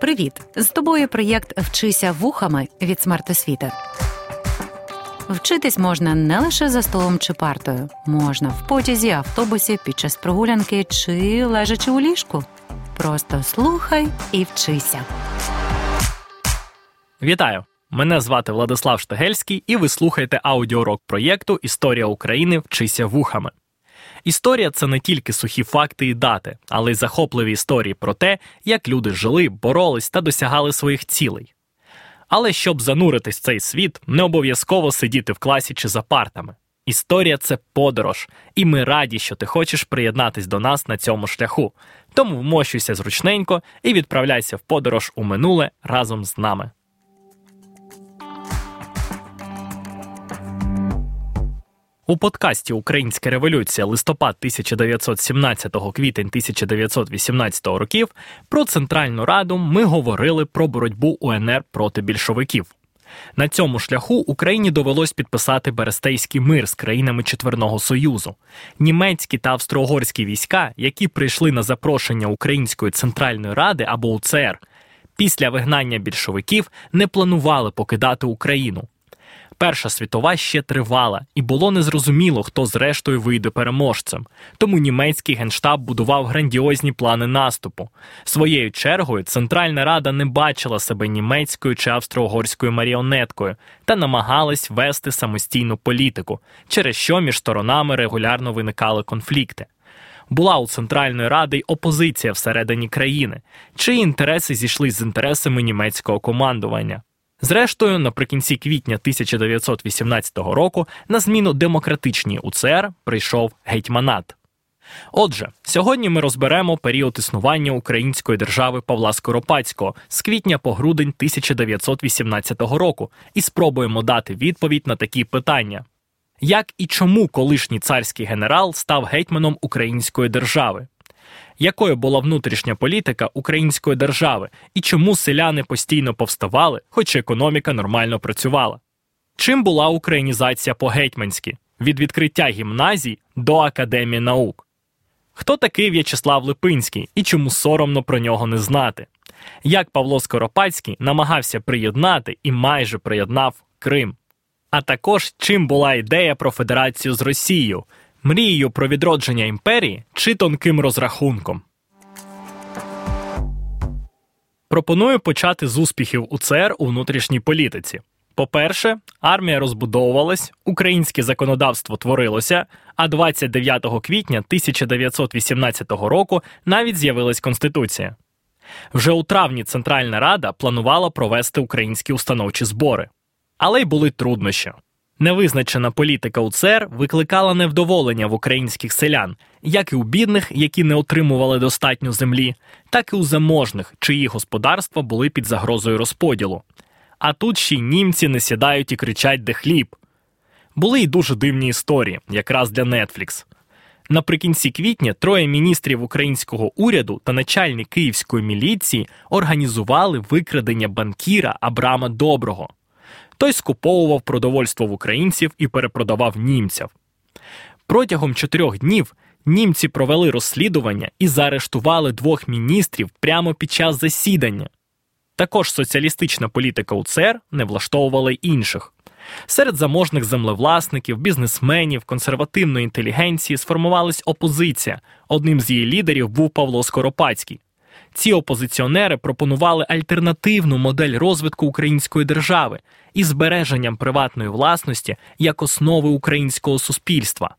Привіт! З тобою проєкт Вчися вухами від смертосвіти. Вчитись можна не лише за столом чи партою, можна в потязі, автобусі, під час прогулянки чи лежачи у ліжку. Просто слухай і вчися. Вітаю! Мене звати Владислав Штагельський, і ви слухаєте аудіорок проєкту Історія України Вчися вухами. Історія це не тільки сухі факти і дати, але й захопливі історії про те, як люди жили, боролись та досягали своїх цілей. Але щоб зануритись в цей світ, не обов'язково сидіти в класі чи за партами. Історія це подорож, і ми раді, що ти хочеш приєднатись до нас на цьому шляху. Тому вмощуйся зручненько і відправляйся в подорож у минуле разом з нами. У подкасті Українська революція листопад 1917 квітень 1918 років про Центральну Раду ми говорили про боротьбу УНР проти більшовиків. На цьому шляху Україні довелось підписати Берестейський мир з країнами Четверного Союзу. Німецькі та австро-угорські війська, які прийшли на запрошення Української центральної ради або УЦР, після вигнання більшовиків не планували покидати Україну. Перша світова ще тривала, і було незрозуміло, хто зрештою вийде переможцем. Тому німецький генштаб будував грандіозні плани наступу. Своєю чергою Центральна Рада не бачила себе німецькою чи австро-угорською маріонеткою та намагалась вести самостійну політику, через що між сторонами регулярно виникали конфлікти. Була у Центральної Ради й опозиція всередині країни, чиї інтереси зійшли з інтересами німецького командування. Зрештою, наприкінці квітня 1918 року на зміну демократичній УЦР прийшов гетьманат. Отже, сьогодні ми розберемо період існування української держави Павла Скоропадського з квітня по грудень 1918 року і спробуємо дати відповідь на такі питання: як і чому колишній царський генерал став гетьманом української держави? Якою була внутрішня політика української держави і чому селяни постійно повставали, хоч економіка нормально працювала. Чим була українізація по-гетьманськи від відкриття гімназій до Академії наук? Хто такий В'ячеслав Липинський і чому соромно про нього не знати? Як Павло Скоропадський намагався приєднати і майже приєднав Крим? А також чим була ідея про федерацію з Росією, мрією про відродження імперії чи тонким розрахунком. Пропоную почати з успіхів УЦР у внутрішній політиці. По-перше, армія розбудовувалась, українське законодавство творилося, а 29 квітня 1918 року навіть з'явилась Конституція. Вже у травні Центральна Рада планувала провести українські установчі збори. Але й були труднощі. Невизначена політика УЦР викликала невдоволення в українських селян, як і у бідних, які не отримували достатньо землі, так і у заможних, чиї господарства були під загрозою розподілу. А тут ще й німці не сідають і кричать де хліб. Були й дуже дивні історії, якраз для Netflix. Наприкінці квітня троє міністрів українського уряду та начальник київської міліції організували викрадення банкіра Абрама Доброго. Той скуповував продовольство в українців і перепродавав німців. Протягом чотирьох днів німці провели розслідування і заарештували двох міністрів прямо під час засідання. Також соціалістична політика УЦР не влаштовувала інших. Серед заможних землевласників, бізнесменів, консервативної інтелігенції сформувалась опозиція. Одним з її лідерів був Павло Скоропадський. Ці опозиціонери пропонували альтернативну модель розвитку української держави із збереженням приватної власності як основи українського суспільства.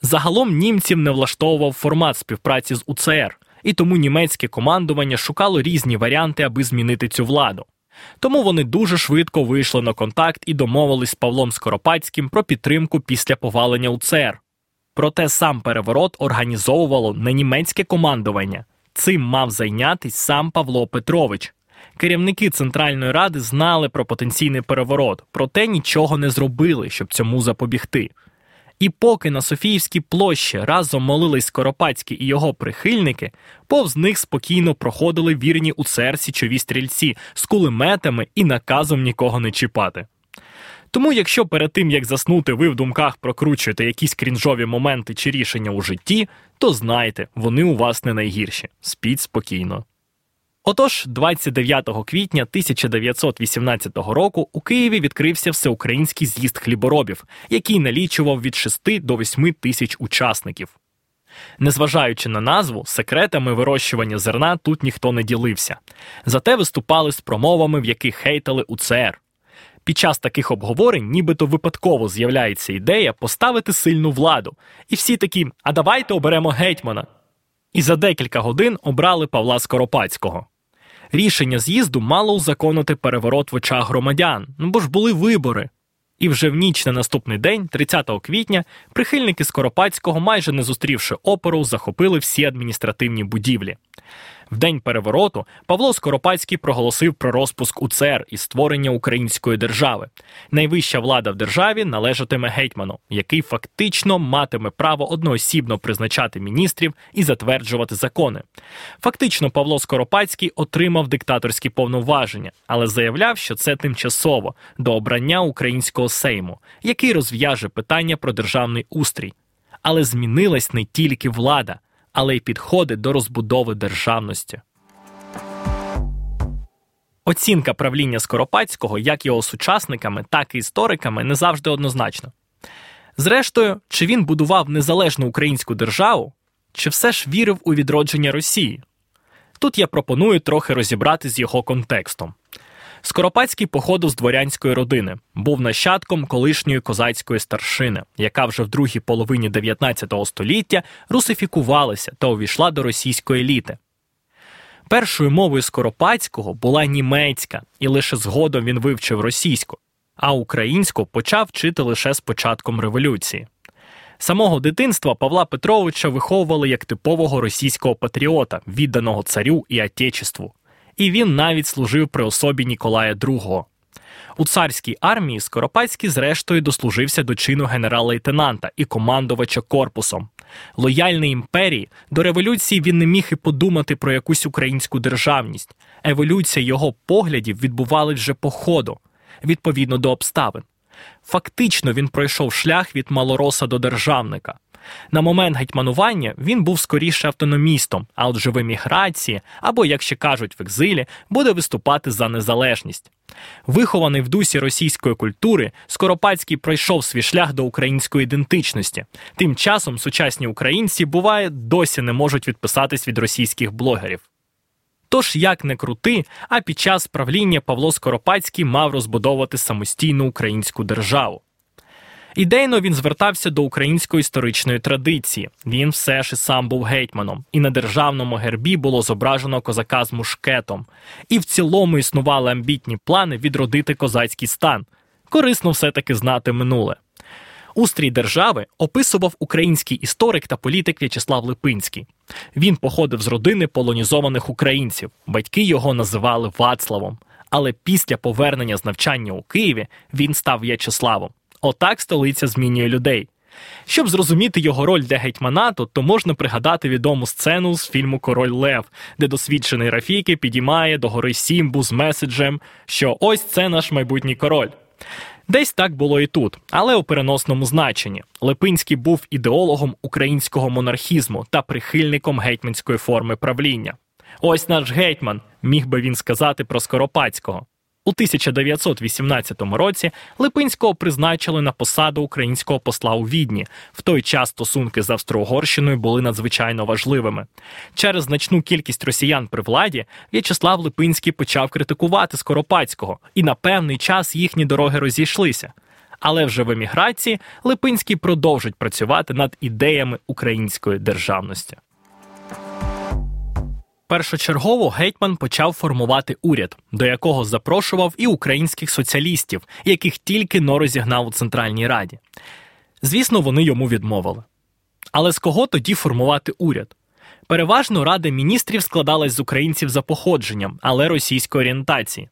Загалом німців не влаштовував формат співпраці з УЦР, і тому німецьке командування шукало різні варіанти, аби змінити цю владу. Тому вони дуже швидко вийшли на контакт і домовились з Павлом Скоропадським про підтримку після повалення УЦР. Проте сам переворот організовувало не німецьке командування, Цим мав зайнятись сам Павло Петрович. Керівники Центральної Ради знали про потенційний переворот, проте нічого не зробили, щоб цьому запобігти. І поки на Софіївській площі разом молились Скоропадський і його прихильники, повз них спокійно проходили вірні у церсі чові стрільці з кулеметами і наказом нікого не чіпати. Тому, якщо перед тим як заснути, ви в думках прокручуєте якісь крінжові моменти чи рішення у житті, то знайте, вони у вас не найгірші. Спіть спокійно. Отож, 29 квітня 1918 року у Києві відкрився всеукраїнський з'їзд хліборобів, який налічував від 6 до 8 тисяч учасників. Незважаючи на назву, секретами вирощування зерна тут ніхто не ділився. Зате виступали з промовами, в яких хейтали УЦР. Під час таких обговорень, нібито випадково з'являється ідея поставити сильну владу, і всі такі, а давайте оберемо гетьмана. І за декілька годин обрали Павла Скоропадського. Рішення з'їзду мало узаконити переворот в очах громадян, ну бо ж були вибори. І вже в ніч на наступний день, 30 квітня, прихильники Скоропадського, майже не зустрівши опору, захопили всі адміністративні будівлі. В день перевороту Павло Скоропадський проголосив про розпуск УЦР і створення української держави. Найвища влада в державі належатиме гетьману, який фактично матиме право одноосібно призначати міністрів і затверджувати закони. Фактично, Павло Скоропадський отримав диктаторські повноваження, але заявляв, що це тимчасово до обрання українського сейму, який розв'яже питання про державний устрій. Але змінилась не тільки влада але й підходи до розбудови державності. Оцінка правління Скоропадського як його сучасниками, так і істориками не завжди однозначна. Зрештою, чи він будував незалежну українську державу, чи все ж вірив у відродження Росії? Тут я пропоную трохи розібрати з його контекстом. Скоропадський походив з дворянської родини, був нащадком колишньої козацької старшини, яка вже в другій половині 19 століття русифікувалася та увійшла до російської еліти. Першою мовою Скоропадського була німецька, і лише згодом він вивчив російську, а українську почав вчити лише з початком революції. Самого дитинства Павла Петровича виховували як типового російського патріота, відданого царю і отечеству і він навіть служив при особі Ніколая II. У царській армії Скоропадський, зрештою, дослужився до чину генерал-лейтенанта і командувача корпусом. Лояльний імперії до революції він не міг і подумати про якусь українську державність. Еволюція його поглядів відбувалась вже по ходу, відповідно до обставин. Фактично він пройшов шлях від малороса до державника. На момент гетьманування він був скоріше автономістом, а отже в еміграції, або, як ще кажуть, в екзилі, буде виступати за незалежність. Вихований в дусі російської культури, Скоропадський пройшов свій шлях до української ідентичності. Тим часом сучасні українці, буває, досі не можуть відписатись від російських блогерів. Тож, як не крути, а під час правління Павло Скоропадський мав розбудовувати самостійну українську державу. Ідейно він звертався до української історичної традиції. Він все ж і сам був гетьманом, і на державному гербі було зображено козака з мушкетом. І в цілому існували амбітні плани відродити козацький стан. Корисно все-таки знати минуле. Устрій держави описував український історик та політик В'ячеслав Липинський. Він походив з родини полонізованих українців. Батьки його називали Вацлавом. Але після повернення з навчання у Києві він став В'ячеславом. Отак столиця змінює людей. Щоб зрозуміти його роль для гетьманату, то можна пригадати відому сцену з фільму Король Лев, де досвідчений Рафіки підіймає до гори Сімбу з меседжем, що ось це наш майбутній король. Десь так було і тут, але у переносному значенні. Липинський був ідеологом українського монархізму та прихильником гетьманської форми правління. Ось наш гетьман, міг би він сказати про Скоропадського. У 1918 році Липинського призначили на посаду українського посла у Відні. В той час стосунки з Австро-Угорщиною були надзвичайно важливими. Через значну кількість росіян при владі В'ячеслав Липинський почав критикувати Скоропадського, і на певний час їхні дороги розійшлися. Але вже в еміграції Липинський продовжить працювати над ідеями української державності. Першочергово гетьман почав формувати уряд, до якого запрошував і українських соціалістів, яких тільки но розігнав у Центральній Раді. Звісно, вони йому відмовили. Але з кого тоді формувати уряд? Переважно Рада міністрів складалась з українців за походженням, але російської орієнтації.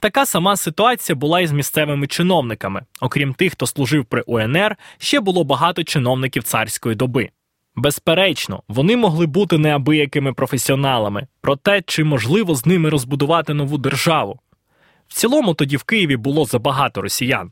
Така сама ситуація була і з місцевими чиновниками. Окрім тих, хто служив при УНР, ще було багато чиновників царської доби. Безперечно, вони могли бути неабиякими професіоналами, проте чи можливо з ними розбудувати нову державу. В цілому тоді в Києві було забагато росіян.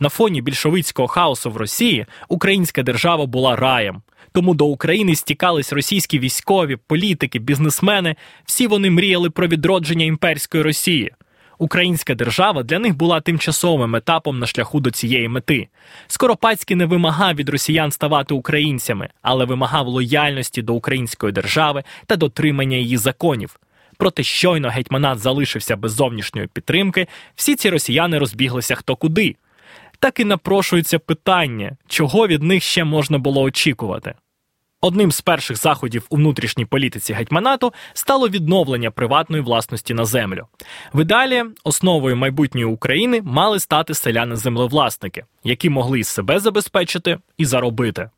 На фоні більшовицького хаосу в Росії українська держава була раєм. Тому до України стікались російські військові, політики, бізнесмени. Всі вони мріяли про відродження імперської Росії. Українська держава для них була тимчасовим етапом на шляху до цієї мети. Скоропадський не вимагав від росіян ставати українцями, але вимагав лояльності до української держави та дотримання її законів. Проте щойно гетьманат залишився без зовнішньої підтримки, всі ці росіяни розбіглися хто куди. Так і напрошується питання, чого від них ще можна було очікувати. Одним з перших заходів у внутрішній політиці гетьманату стало відновлення приватної власності на землю. В ідеалі основою майбутньої України мали стати селяни-землевласники, які могли і себе забезпечити і заробити.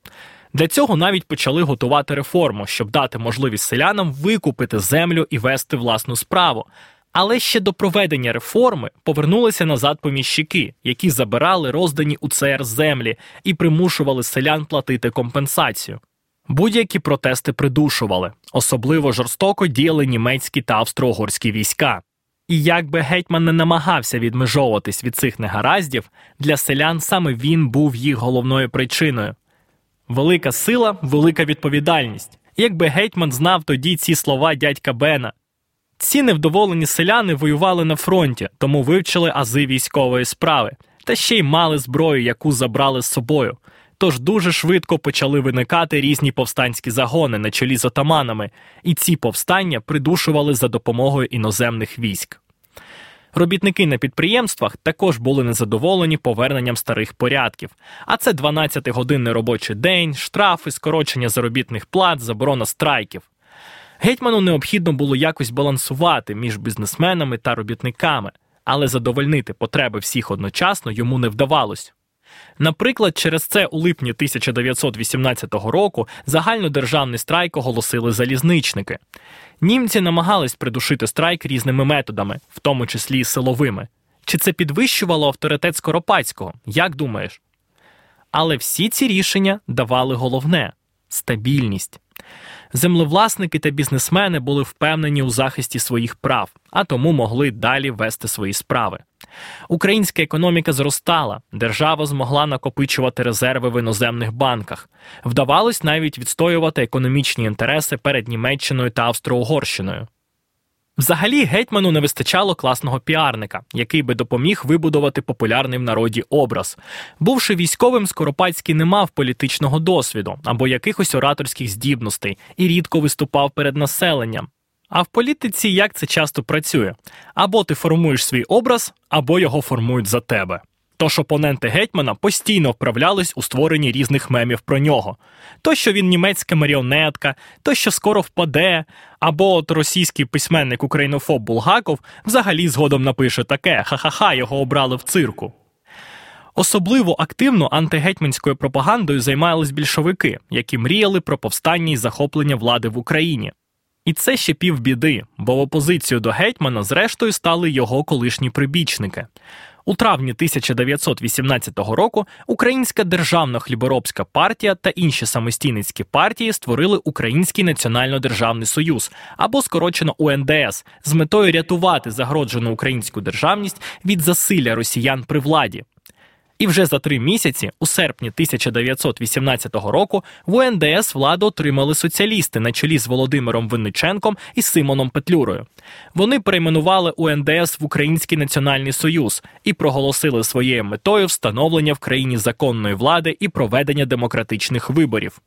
Для цього навіть почали готувати реформу, щоб дати можливість селянам викупити землю і вести власну справу. Але ще до проведення реформи повернулися назад поміщики, які забирали роздані у ЦР землі і примушували селян платити компенсацію. Будь-які протести придушували, особливо жорстоко діяли німецькі та австро-угорські війська. І як би гетьман не намагався відмежовуватись від цих негараздів, для селян саме він був їх головною причиною. Велика сила, велика відповідальність. Якби гетьман знав тоді ці слова дядька Бена. Ці невдоволені селяни воювали на фронті, тому вивчили ази військової справи, та ще й мали зброю, яку забрали з собою. Тож дуже швидко почали виникати різні повстанські загони на чолі з отаманами, і ці повстання придушували за допомогою іноземних військ. Робітники на підприємствах також були незадоволені поверненням старих порядків, а це 12-годинний робочий день, штрафи, скорочення заробітних плат, заборона страйків. Гетьману необхідно було якось балансувати між бізнесменами та робітниками, але задовольнити потреби всіх одночасно йому не вдавалось. Наприклад, через це у липні 1918 року загальнодержавний страйк оголосили залізничники. Німці намагались придушити страйк різними методами, в тому числі силовими. Чи це підвищувало авторитет Скоропадського? Як думаєш? Але всі ці рішення давали головне стабільність. Землевласники та бізнесмени були впевнені у захисті своїх прав, а тому могли далі вести свої справи. Українська економіка зростала, держава змогла накопичувати резерви в іноземних банках. Вдавалось навіть відстоювати економічні інтереси перед Німеччиною та Австро-Угорщиною. Взагалі гетьману не вистачало класного піарника, який би допоміг вибудувати популярний в народі образ. Бувши військовим, Скоропадський не мав політичного досвіду або якихось ораторських здібностей і рідко виступав перед населенням. А в політиці як це часто працює? Або ти формуєш свій образ, або його формують за тебе. Тож опоненти гетьмана постійно вправлялись у створенні різних мемів про нього. То, що він німецька маріонетка, то що скоро впаде, або от російський письменник українофоб Булгаков взагалі згодом напише таке: ха-ха-ха, його обрали в цирку. Особливо активно антигетьманською пропагандою займались більшовики, які мріяли про повстання і захоплення влади в Україні. І це ще півбіди, бо в опозицію до гетьмана, зрештою, стали його колишні прибічники. У травні 1918 року Українська державна хліборобська партія та інші самостійницькі партії створили Український національно-державний союз або скорочено УНДС з метою рятувати загроджену українську державність від засилля росіян при владі. І вже за три місяці, у серпні 1918 року, в УНДС владу отримали соціалісти на чолі з Володимиром Винниченком і Симоном Петлюрою. Вони перейменували УНДС в Український національний союз і проголосили своєю метою встановлення в країні законної влади і проведення демократичних виборів.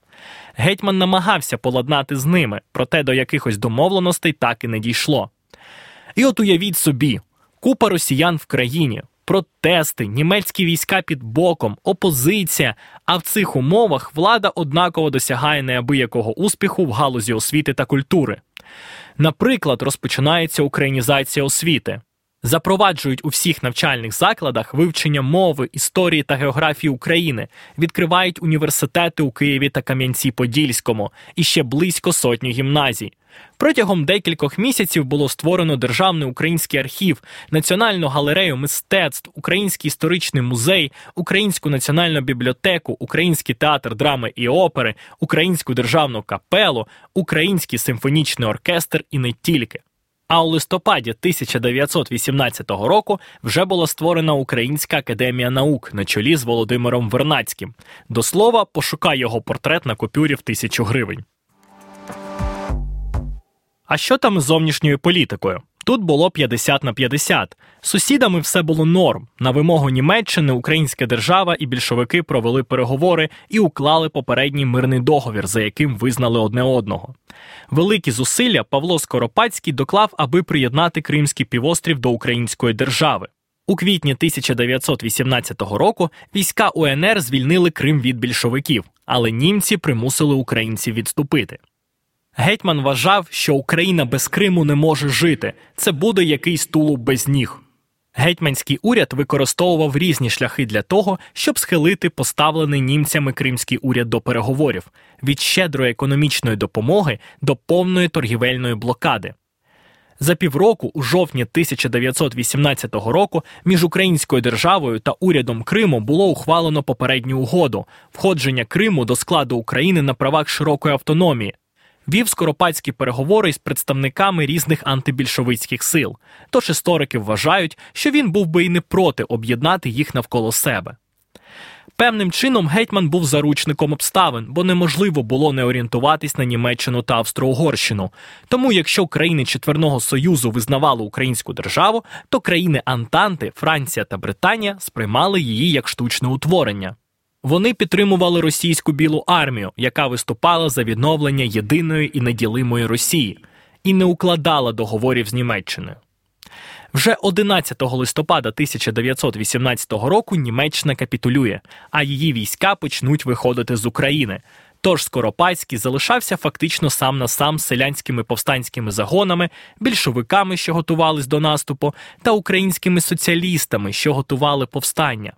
Гетьман намагався поладнати з ними, проте до якихось домовленостей так і не дійшло. І от уявіть собі, купа росіян в країні протести, німецькі війська під боком, опозиція. А в цих умовах влада однаково досягає неабиякого успіху в галузі освіти та культури. Наприклад, розпочинається українізація освіти. Запроваджують у всіх навчальних закладах вивчення мови, історії та географії України, відкривають університети у Києві та Кам'янці-Подільському і ще близько сотні гімназій. Протягом декількох місяців було створено Державний український архів, Національну галерею мистецтв, Український історичний музей, Українську національну бібліотеку, Український театр драми і опери, Українську державну капелу, Український симфонічний оркестр і не тільки. А у листопаді 1918 року вже була створена Українська академія наук на чолі з Володимиром Вернацьким. До слова, пошукай його портрет на купюрі в тисячу гривень. А що там з зовнішньою політикою? Тут було 50 на 50. Сусідами все було норм. На вимогу Німеччини Українська держава і більшовики провели переговори і уклали попередній мирний договір, за яким визнали одне одного. Великі зусилля Павло Скоропадський доклав, аби приєднати Кримський півострів до Української держави. У квітні 1918 року війська УНР звільнили Крим від більшовиків, але німці примусили українців відступити. Гетьман вважав, що Україна без Криму не може жити. Це буде якийсь тулуб без ніг. Гетьманський уряд використовував різні шляхи для того, щоб схилити поставлений німцями кримський уряд до переговорів від щедрої економічної допомоги до повної торгівельної блокади. За півроку, у жовтні 1918 року, між Українською державою та урядом Криму було ухвалено попередню угоду входження Криму до складу України на правах широкої автономії, вів скоропадські переговори із представниками різних антибільшовицьких сил. Тож історики вважають, що він був би і не проти об'єднати їх навколо себе. Певним чином гетьман був заручником обставин, бо неможливо було не орієнтуватись на Німеччину та Австро-Угорщину. Тому, якщо країни Четверного Союзу визнавали українську державу, то країни Антанти, Франція та Британія сприймали її як штучне утворення. Вони підтримували російську білу армію, яка виступала за відновлення єдиної і неділимої Росії, і не укладала договорів з Німеччиною. Вже 11 листопада 1918 року Німеччина капітулює, а її війська почнуть виходити з України. Тож Скоропадський залишався фактично сам на сам з селянськими повстанськими загонами, більшовиками, що готувались до наступу, та українськими соціалістами, що готували повстання.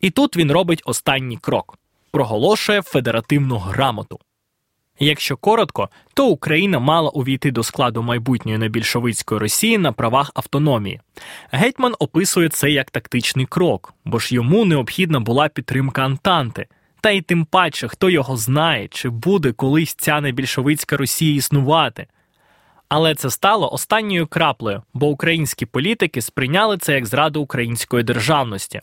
І тут він робить останній крок проголошує федеративну грамоту. Якщо коротко, то Україна мала увійти до складу майбутньої небільшовицької Росії на правах автономії. Гетьман описує це як тактичний крок, бо ж йому необхідна була підтримка Антанти. Та й тим паче, хто його знає, чи буде колись ця небільшовицька Росія існувати. Але це стало останньою краплею, бо українські політики сприйняли це як зраду української державності.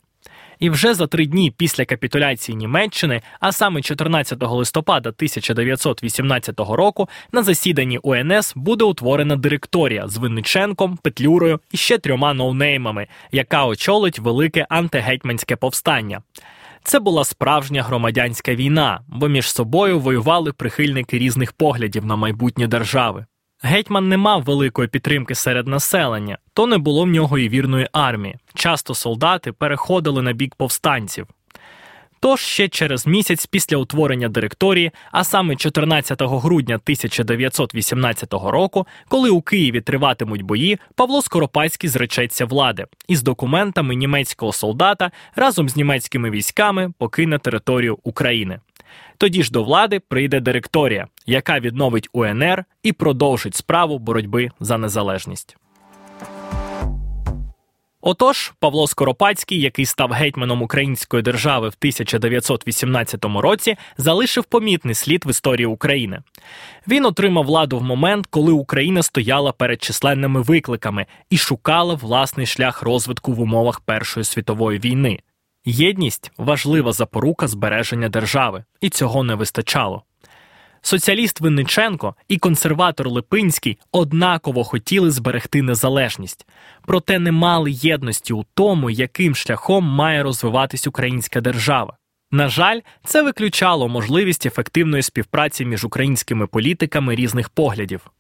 І вже за три дні після капітуляції Німеччини, а саме 14 листопада 1918 року, на засіданні УНС буде утворена директорія з Винниченком, Петлюрою і ще трьома ноунеймами, яка очолить велике антигетьманське повстання. Це була справжня громадянська війна, бо між собою воювали прихильники різних поглядів на майбутнє держави. Гетьман не мав великої підтримки серед населення, то не було в нього і вірної армії. Часто солдати переходили на бік повстанців. Тож ще через місяць після утворення директорії, а саме 14 грудня 1918 року, коли у Києві триватимуть бої, Павло Скоропадський зречеться влади і з документами німецького солдата разом з німецькими військами покине територію України. Тоді ж до влади прийде директорія, яка відновить УНР і продовжить справу боротьби за незалежність. Отож, Павло Скоропадський, який став гетьманом української держави в 1918 році, залишив помітний слід в історії України. Він отримав владу в момент, коли Україна стояла перед численними викликами і шукала власний шлях розвитку в умовах Першої світової війни. Єдність важлива запорука збереження держави, і цього не вистачало. Соціаліст Винниченко і консерватор Липинський однаково хотіли зберегти незалежність, проте не мали єдності у тому, яким шляхом має розвиватись українська держава. На жаль, це виключало можливість ефективної співпраці між українськими політиками різних поглядів.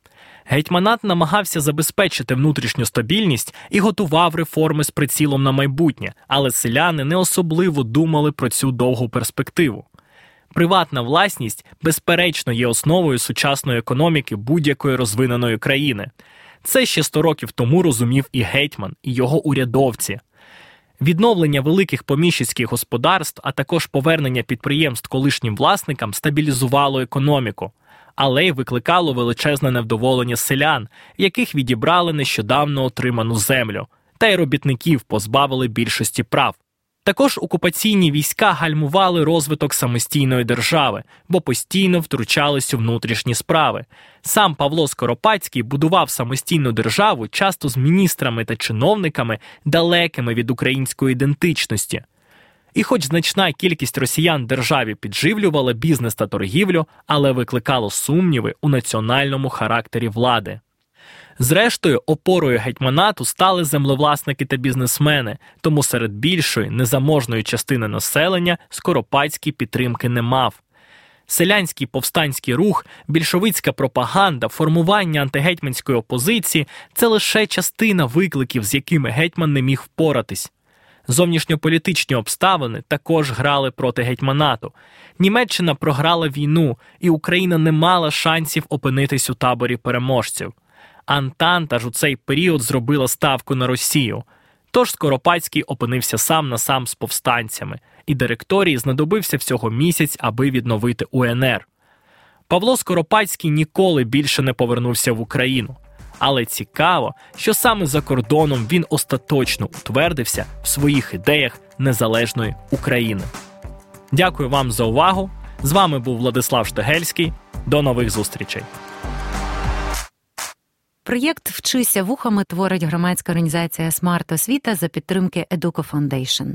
Гетьманат намагався забезпечити внутрішню стабільність і готував реформи з прицілом на майбутнє, але селяни не особливо думали про цю довгу перспективу. Приватна власність, безперечно, є основою сучасної економіки будь-якої розвиненої країни. Це ще 100 років тому розумів і гетьман, і його урядовці. Відновлення великих поміщицьких господарств, а також повернення підприємств колишнім власникам стабілізувало економіку але й викликало величезне невдоволення селян, яких відібрали нещодавно отриману землю, та й робітників позбавили більшості прав. Також окупаційні війська гальмували розвиток самостійної держави, бо постійно втручались у внутрішні справи. Сам Павло Скоропадський будував самостійну державу часто з міністрами та чиновниками, далекими від української ідентичності. І, хоч значна кількість росіян державі підживлювала бізнес та торгівлю, але викликало сумніви у національному характері влади. Зрештою, опорою гетьманату стали землевласники та бізнесмени, тому серед більшої незаможної частини населення Скоропадський підтримки не мав. Селянський повстанський рух, більшовицька пропаганда, формування антигетьманської опозиції це лише частина викликів, з якими гетьман не міг впоратись. Зовнішньополітичні обставини також грали проти гетьманату. Німеччина програла війну, і Україна не мала шансів опинитись у таборі переможців. Антанта ж у цей період зробила ставку на Росію. Тож Скоропадський опинився сам на сам з повстанцями, і директорії знадобився всього місяць, аби відновити УНР. Павло Скоропадський ніколи більше не повернувся в Україну. Але цікаво, що саме за кордоном він остаточно утвердився в своїх ідеях незалежної України. Дякую вам за увагу. З вами був Владислав Штегельський. До нових зустрічей. Проєкт Вчися вухами творить громадська організація Смарт Освіта за підтримки Educo Foundation.